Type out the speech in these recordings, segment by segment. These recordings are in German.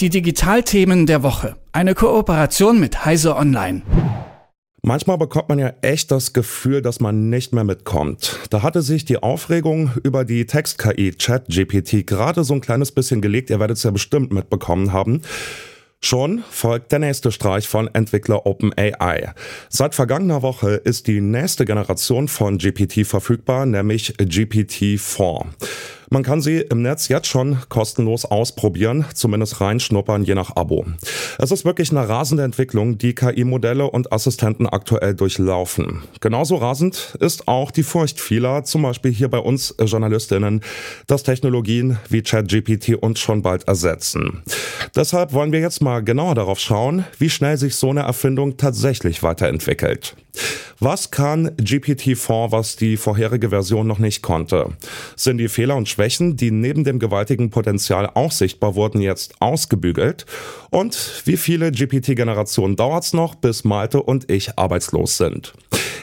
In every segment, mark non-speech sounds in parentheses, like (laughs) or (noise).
Die Digitalthemen der Woche. Eine Kooperation mit Heise Online. Manchmal bekommt man ja echt das Gefühl, dass man nicht mehr mitkommt. Da hatte sich die Aufregung über die Text-KI ChatGPT gerade so ein kleines bisschen gelegt. Ihr werdet es ja bestimmt mitbekommen haben. Schon folgt der nächste Streich von Entwickler OpenAI. Seit vergangener Woche ist die nächste Generation von GPT verfügbar, nämlich GPT-4. Man kann sie im Netz jetzt schon kostenlos ausprobieren, zumindest reinschnuppern, je nach Abo. Es ist wirklich eine rasende Entwicklung, die KI-Modelle und Assistenten aktuell durchlaufen. Genauso rasend ist auch die Furcht vieler, zum Beispiel hier bei uns Journalistinnen, dass Technologien wie ChatGPT uns schon bald ersetzen. Deshalb wollen wir jetzt mal genauer darauf schauen, wie schnell sich so eine Erfindung tatsächlich weiterentwickelt. Was kann GPT-4, was die vorherige Version noch nicht konnte? Sind die Fehler und Schwächen, die neben dem gewaltigen Potenzial auch sichtbar wurden, jetzt ausgebügelt? Und wie viele GPT-Generationen dauert es noch, bis Malte und ich arbeitslos sind?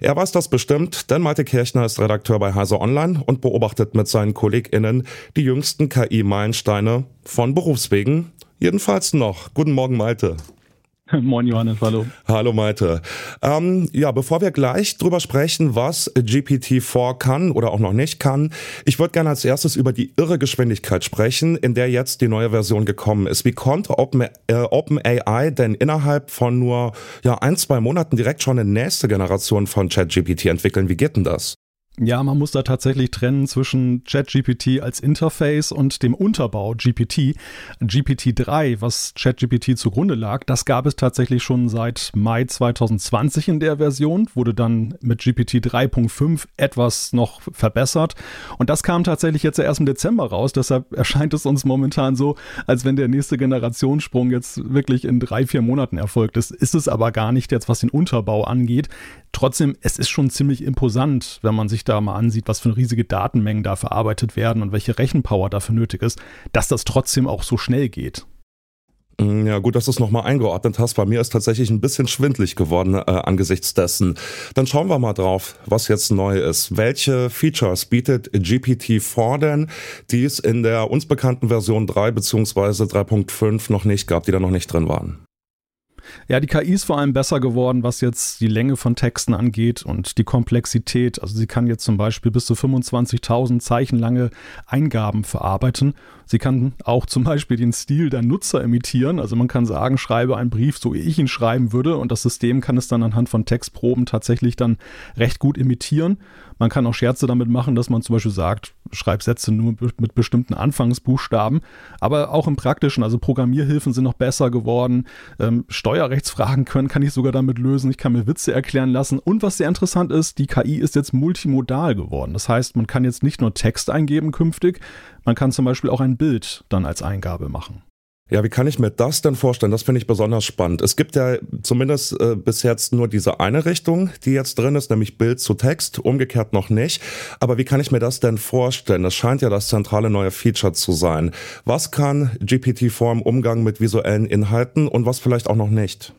Er weiß das bestimmt, denn Malte Kirchner ist Redakteur bei Heise Online und beobachtet mit seinen KollegInnen die jüngsten KI-Meilensteine von Berufswegen. Jedenfalls noch. Guten Morgen, Malte. (laughs) Moin Johannes, hallo. Hallo Malte. Ähm, ja, bevor wir gleich drüber sprechen, was GPT-4 kann oder auch noch nicht kann, ich würde gerne als erstes über die irre Geschwindigkeit sprechen, in der jetzt die neue Version gekommen ist. Wie konnte OpenAI äh, Open denn innerhalb von nur ja, ein, zwei Monaten direkt schon eine nächste Generation von ChatGPT entwickeln? Wie geht denn das? Ja, man muss da tatsächlich trennen zwischen ChatGPT als Interface und dem Unterbau GPT. GPT-3, was ChatGPT zugrunde lag, das gab es tatsächlich schon seit Mai 2020 in der Version, wurde dann mit GPT 3.5 etwas noch verbessert. Und das kam tatsächlich jetzt erst im Dezember raus. Deshalb erscheint es uns momentan so, als wenn der nächste Generationssprung jetzt wirklich in drei, vier Monaten erfolgt ist. Ist es aber gar nicht jetzt, was den Unterbau angeht. Trotzdem, es ist schon ziemlich imposant, wenn man sich da mal ansieht, was für riesige Datenmengen da verarbeitet werden und welche Rechenpower dafür nötig ist, dass das trotzdem auch so schnell geht. Mm, ja, gut, dass du es nochmal eingeordnet hast. Bei mir ist tatsächlich ein bisschen schwindlig geworden äh, angesichts dessen. Dann schauen wir mal drauf, was jetzt neu ist. Welche Features bietet GPT-4 denn, die es in der uns bekannten Version 3 bzw. 3.5 noch nicht gab, die da noch nicht drin waren? Ja, die KI ist vor allem besser geworden, was jetzt die Länge von Texten angeht und die Komplexität. Also sie kann jetzt zum Beispiel bis zu 25.000 Zeichen lange Eingaben verarbeiten. Sie kann auch zum Beispiel den Stil der Nutzer imitieren. Also man kann sagen, schreibe einen Brief, so wie ich ihn schreiben würde. Und das System kann es dann anhand von Textproben tatsächlich dann recht gut imitieren. Man kann auch Scherze damit machen, dass man zum Beispiel sagt, schreib Sätze nur mit bestimmten Anfangsbuchstaben. Aber auch im Praktischen, also Programmierhilfen sind noch besser geworden. Ähm, Steuerrechtsfragen können, kann ich sogar damit lösen. Ich kann mir Witze erklären lassen. Und was sehr interessant ist, die KI ist jetzt multimodal geworden. Das heißt, man kann jetzt nicht nur Text eingeben künftig, man kann zum Beispiel auch ein Bild dann als Eingabe machen. Ja, wie kann ich mir das denn vorstellen? Das finde ich besonders spannend. Es gibt ja zumindest äh, bis jetzt nur diese eine Richtung, die jetzt drin ist, nämlich Bild zu Text, umgekehrt noch nicht. Aber wie kann ich mir das denn vorstellen? Das scheint ja das zentrale neue Feature zu sein. Was kann GPT-4 im Umgang mit visuellen Inhalten und was vielleicht auch noch nicht?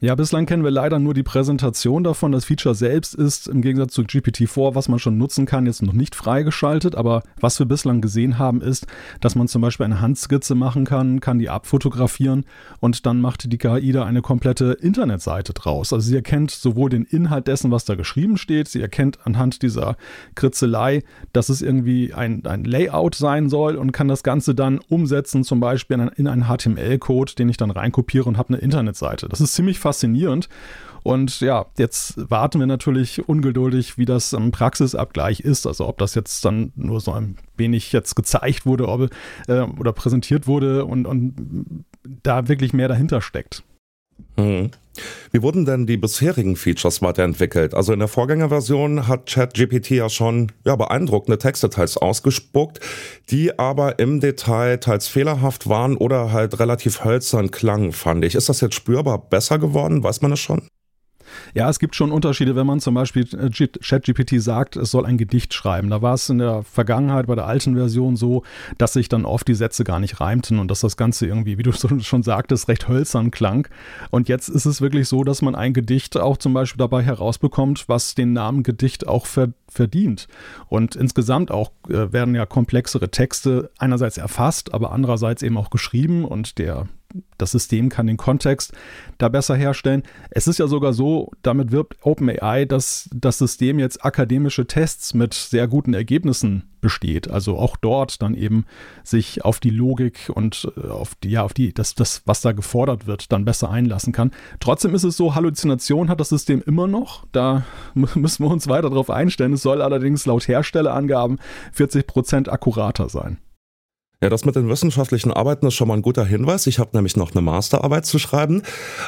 Ja, bislang kennen wir leider nur die Präsentation davon. Das Feature selbst ist im Gegensatz zu GPT-4, was man schon nutzen kann, jetzt noch nicht freigeschaltet. Aber was wir bislang gesehen haben, ist, dass man zum Beispiel eine Handskizze machen kann, kann die abfotografieren und dann macht die KI da eine komplette Internetseite draus. Also sie erkennt sowohl den Inhalt dessen, was da geschrieben steht, sie erkennt anhand dieser Kritzelei, dass es irgendwie ein, ein Layout sein soll und kann das Ganze dann umsetzen, zum Beispiel in einen HTML-Code, den ich dann reinkopiere und habe eine Internetseite. Das ist ziemlich faszinierend. Und ja, jetzt warten wir natürlich ungeduldig, wie das im Praxisabgleich ist. Also ob das jetzt dann nur so ein wenig jetzt gezeigt wurde ob, äh, oder präsentiert wurde und, und da wirklich mehr dahinter steckt. Mhm. Wie wurden denn die bisherigen Features weiterentwickelt? Also in der Vorgängerversion hat ChatGPT ja schon ja, beeindruckende Textdetails ausgespuckt, die aber im Detail teils fehlerhaft waren oder halt relativ hölzern klangen, fand ich. Ist das jetzt spürbar besser geworden? Weiß man das schon? Ja, es gibt schon Unterschiede, wenn man zum Beispiel äh, ChatGPT sagt, es soll ein Gedicht schreiben. Da war es in der Vergangenheit bei der alten Version so, dass sich dann oft die Sätze gar nicht reimten und dass das Ganze irgendwie, wie du (laughs) schon sagtest, recht hölzern klang. Und jetzt ist es wirklich so, dass man ein Gedicht auch zum Beispiel dabei herausbekommt, was den Namen Gedicht auch ver verdient. Und insgesamt auch äh, werden ja komplexere Texte einerseits erfasst, aber andererseits eben auch geschrieben und der das System kann den Kontext da besser herstellen. Es ist ja sogar so, damit wirbt OpenAI, dass das System jetzt akademische Tests mit sehr guten Ergebnissen besteht. Also auch dort dann eben sich auf die Logik und äh, auf die, ja, auf die, das, das, was da gefordert wird, dann besser einlassen kann. Trotzdem ist es so, Halluzination hat das System immer noch. Da (laughs) müssen wir uns weiter darauf einstellen. Es soll allerdings laut Herstellerangaben 40 Prozent akkurater sein. Ja, das mit den wissenschaftlichen Arbeiten ist schon mal ein guter Hinweis. Ich habe nämlich noch eine Masterarbeit zu schreiben.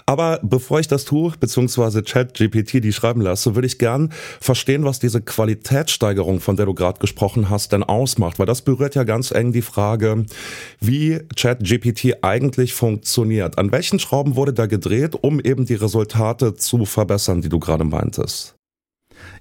Aber bevor ich das tue, beziehungsweise ChatGPT die schreiben lasse, würde ich gern verstehen, was diese Qualitätssteigerung, von der du gerade gesprochen hast, denn ausmacht. Weil das berührt ja ganz eng die Frage, wie ChatGPT eigentlich funktioniert. An welchen Schrauben wurde da gedreht, um eben die Resultate zu verbessern, die du gerade meintest?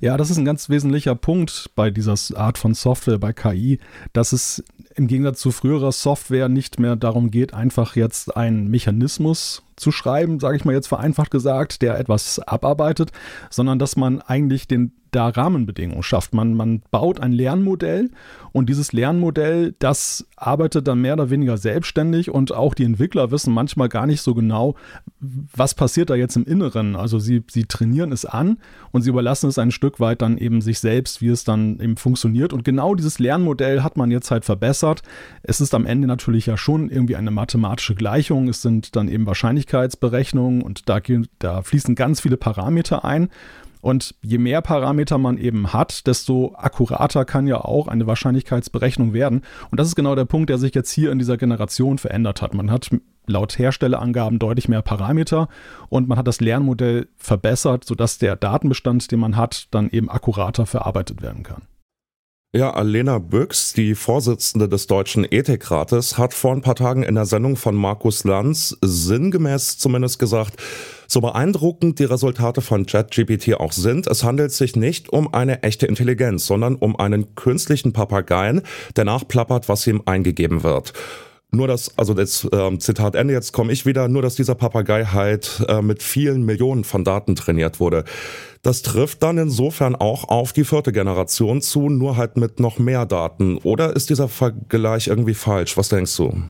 Ja, das ist ein ganz wesentlicher Punkt bei dieser Art von Software, bei KI, dass es im Gegensatz zu früherer Software nicht mehr darum geht, einfach jetzt einen Mechanismus zu schreiben, sage ich mal jetzt vereinfacht gesagt, der etwas abarbeitet, sondern dass man eigentlich den da Rahmenbedingungen schafft. Man, man baut ein Lernmodell und dieses Lernmodell, das arbeitet dann mehr oder weniger selbstständig und auch die Entwickler wissen manchmal gar nicht so genau, was passiert da jetzt im Inneren. Also sie, sie trainieren es an und sie überlassen es ein Stück weit dann eben sich selbst, wie es dann eben funktioniert. Und genau dieses Lernmodell hat man jetzt halt verbessert. Es ist am Ende natürlich ja schon irgendwie eine mathematische Gleichung. Es sind dann eben Wahrscheinlichkeitsberechnungen und da, da fließen ganz viele Parameter ein. Und je mehr Parameter man eben hat, desto akkurater kann ja auch eine Wahrscheinlichkeitsberechnung werden. Und das ist genau der Punkt, der sich jetzt hier in dieser Generation verändert hat. Man hat laut Herstellerangaben deutlich mehr Parameter und man hat das Lernmodell verbessert, sodass der Datenbestand, den man hat, dann eben akkurater verarbeitet werden kann. Ja, Alena Büchs, die Vorsitzende des Deutschen Ethikrates, hat vor ein paar Tagen in der Sendung von Markus Lanz sinngemäß zumindest gesagt, so beeindruckend die Resultate von ChatGPT auch sind, es handelt sich nicht um eine echte Intelligenz, sondern um einen künstlichen Papageien, der nachplappert, was ihm eingegeben wird. Nur dass, also das äh, Zitat Ende, jetzt komme ich wieder, nur dass dieser Papagei halt äh, mit vielen Millionen von Daten trainiert wurde. Das trifft dann insofern auch auf die vierte Generation zu, nur halt mit noch mehr Daten. Oder ist dieser Vergleich irgendwie falsch? Was denkst du?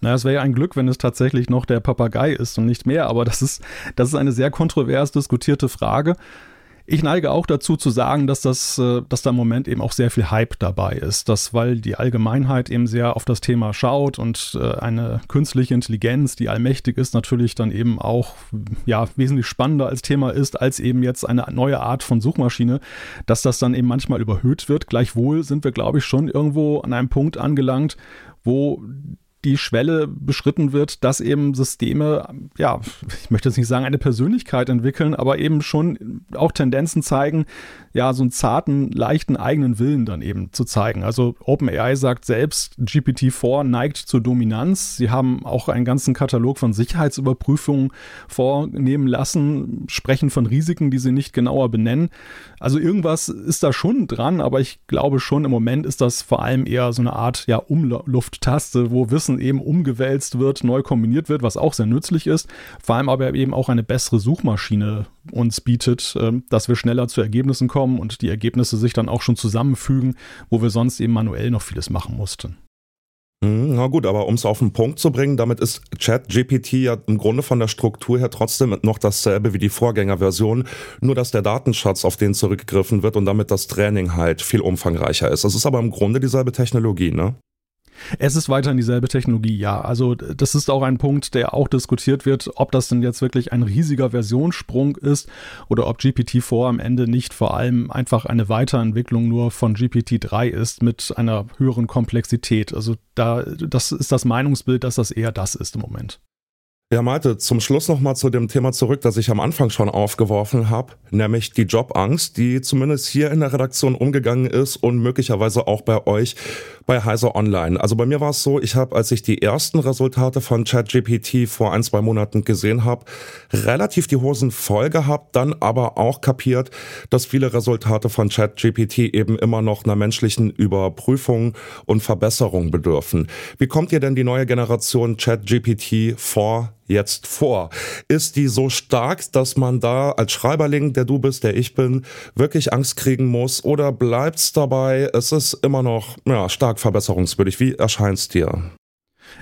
Na, es wäre ja ein Glück, wenn es tatsächlich noch der Papagei ist und nicht mehr, aber das ist, das ist eine sehr kontrovers diskutierte Frage. Ich neige auch dazu zu sagen, dass das, äh, dass da im Moment eben auch sehr viel Hype dabei ist, dass weil die Allgemeinheit eben sehr auf das Thema schaut und äh, eine künstliche Intelligenz, die allmächtig ist, natürlich dann eben auch ja wesentlich spannender als Thema ist als eben jetzt eine neue Art von Suchmaschine, dass das dann eben manchmal überhöht wird. Gleichwohl sind wir, glaube ich, schon irgendwo an einem Punkt angelangt, wo die Schwelle beschritten wird, dass eben Systeme, ja, ich möchte jetzt nicht sagen, eine Persönlichkeit entwickeln, aber eben schon auch Tendenzen zeigen, ja, so einen zarten, leichten eigenen Willen dann eben zu zeigen. Also OpenAI sagt selbst, GPT-4 neigt zur Dominanz. Sie haben auch einen ganzen Katalog von Sicherheitsüberprüfungen vornehmen lassen, sprechen von Risiken, die sie nicht genauer benennen. Also irgendwas ist da schon dran, aber ich glaube schon, im Moment ist das vor allem eher so eine Art ja, Umlufttaste, wo Wissen eben umgewälzt wird, neu kombiniert wird, was auch sehr nützlich ist. Vor allem aber eben auch eine bessere Suchmaschine uns bietet, ähm, dass wir schneller zu Ergebnissen kommen und die Ergebnisse sich dann auch schon zusammenfügen, wo wir sonst eben manuell noch vieles machen mussten. Hm, na gut, aber um es auf den Punkt zu bringen, damit ist ChatGPT ja im Grunde von der Struktur her trotzdem noch dasselbe wie die Vorgängerversion, nur dass der Datenschatz, auf den zurückgegriffen wird und damit das Training halt viel umfangreicher ist. Es ist aber im Grunde dieselbe Technologie, ne? Es ist weiterhin dieselbe Technologie, ja. Also das ist auch ein Punkt, der auch diskutiert wird, ob das denn jetzt wirklich ein riesiger Versionssprung ist oder ob GPT-4 am Ende nicht vor allem einfach eine Weiterentwicklung nur von GPT-3 ist mit einer höheren Komplexität. Also da, das ist das Meinungsbild, dass das eher das ist im Moment. Ja, Malte, zum Schluss nochmal zu dem Thema zurück, das ich am Anfang schon aufgeworfen habe, nämlich die Jobangst, die zumindest hier in der Redaktion umgegangen ist und möglicherweise auch bei euch bei Heiser Online. Also bei mir war es so, ich habe, als ich die ersten Resultate von ChatGPT vor ein, zwei Monaten gesehen habe, relativ die Hosen voll gehabt, dann aber auch kapiert, dass viele Resultate von ChatGPT eben immer noch einer menschlichen Überprüfung und Verbesserung bedürfen. Wie kommt ihr denn die neue Generation ChatGPT vor jetzt vor? Ist die so stark, dass man da als Schreiberling, der du bist, der ich bin, wirklich Angst kriegen muss? Oder bleibt's dabei, es ist immer noch ja, stark verbesserungswürdig? Wie erscheint's dir?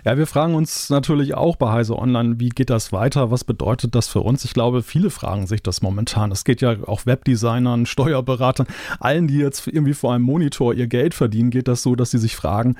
Ja, wir fragen uns natürlich auch bei Heise Online, wie geht das weiter? Was bedeutet das für uns? Ich glaube, viele fragen sich das momentan. Es geht ja auch Webdesignern, Steuerberatern, allen, die jetzt irgendwie vor einem Monitor ihr Geld verdienen, geht das so, dass sie sich fragen,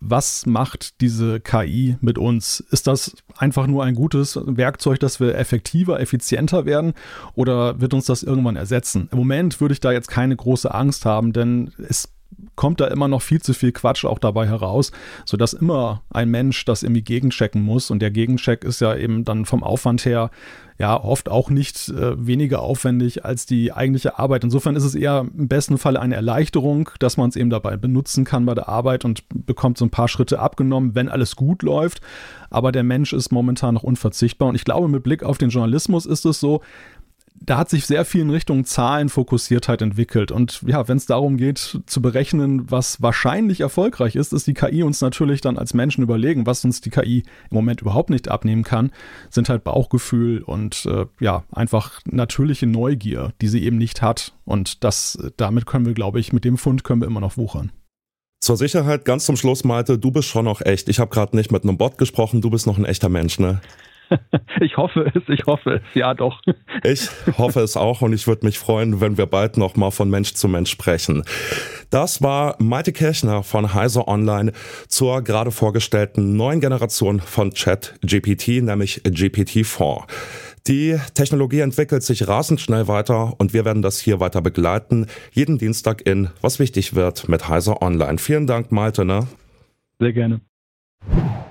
was macht diese KI mit uns? Ist das einfach nur ein gutes Werkzeug, dass wir effektiver, effizienter werden oder wird uns das irgendwann ersetzen? Im Moment würde ich da jetzt keine große Angst haben, denn es kommt da immer noch viel zu viel Quatsch auch dabei heraus, sodass immer ein Mensch das irgendwie gegenchecken muss. Und der Gegencheck ist ja eben dann vom Aufwand her ja oft auch nicht äh, weniger aufwendig als die eigentliche Arbeit. Insofern ist es eher im besten Fall eine Erleichterung, dass man es eben dabei benutzen kann bei der Arbeit und bekommt so ein paar Schritte abgenommen, wenn alles gut läuft. Aber der Mensch ist momentan noch unverzichtbar. Und ich glaube, mit Blick auf den Journalismus ist es so, da hat sich sehr viel in Richtung Zahlenfokussiertheit entwickelt. Und ja, wenn es darum geht, zu berechnen, was wahrscheinlich erfolgreich ist, ist die KI uns natürlich dann als Menschen überlegen. Was uns die KI im Moment überhaupt nicht abnehmen kann, sind halt Bauchgefühl und äh, ja, einfach natürliche Neugier, die sie eben nicht hat. Und das, damit können wir, glaube ich, mit dem Fund können wir immer noch wuchern. Zur Sicherheit, ganz zum Schluss, Malte, du bist schon noch echt. Ich habe gerade nicht mit einem Bot gesprochen, du bist noch ein echter Mensch, ne? (laughs) Ich hoffe es, ich hoffe es, ja doch. (laughs) Ich hoffe es auch und ich würde mich freuen, wenn wir bald nochmal von Mensch zu Mensch sprechen. Das war Malte Kirchner von Heiser Online zur gerade vorgestellten neuen Generation von Chat GPT, nämlich GPT-4. Die Technologie entwickelt sich rasend schnell weiter und wir werden das hier weiter begleiten. Jeden Dienstag in Was wichtig wird mit Heiser Online. Vielen Dank, Malte. Ne? Sehr gerne.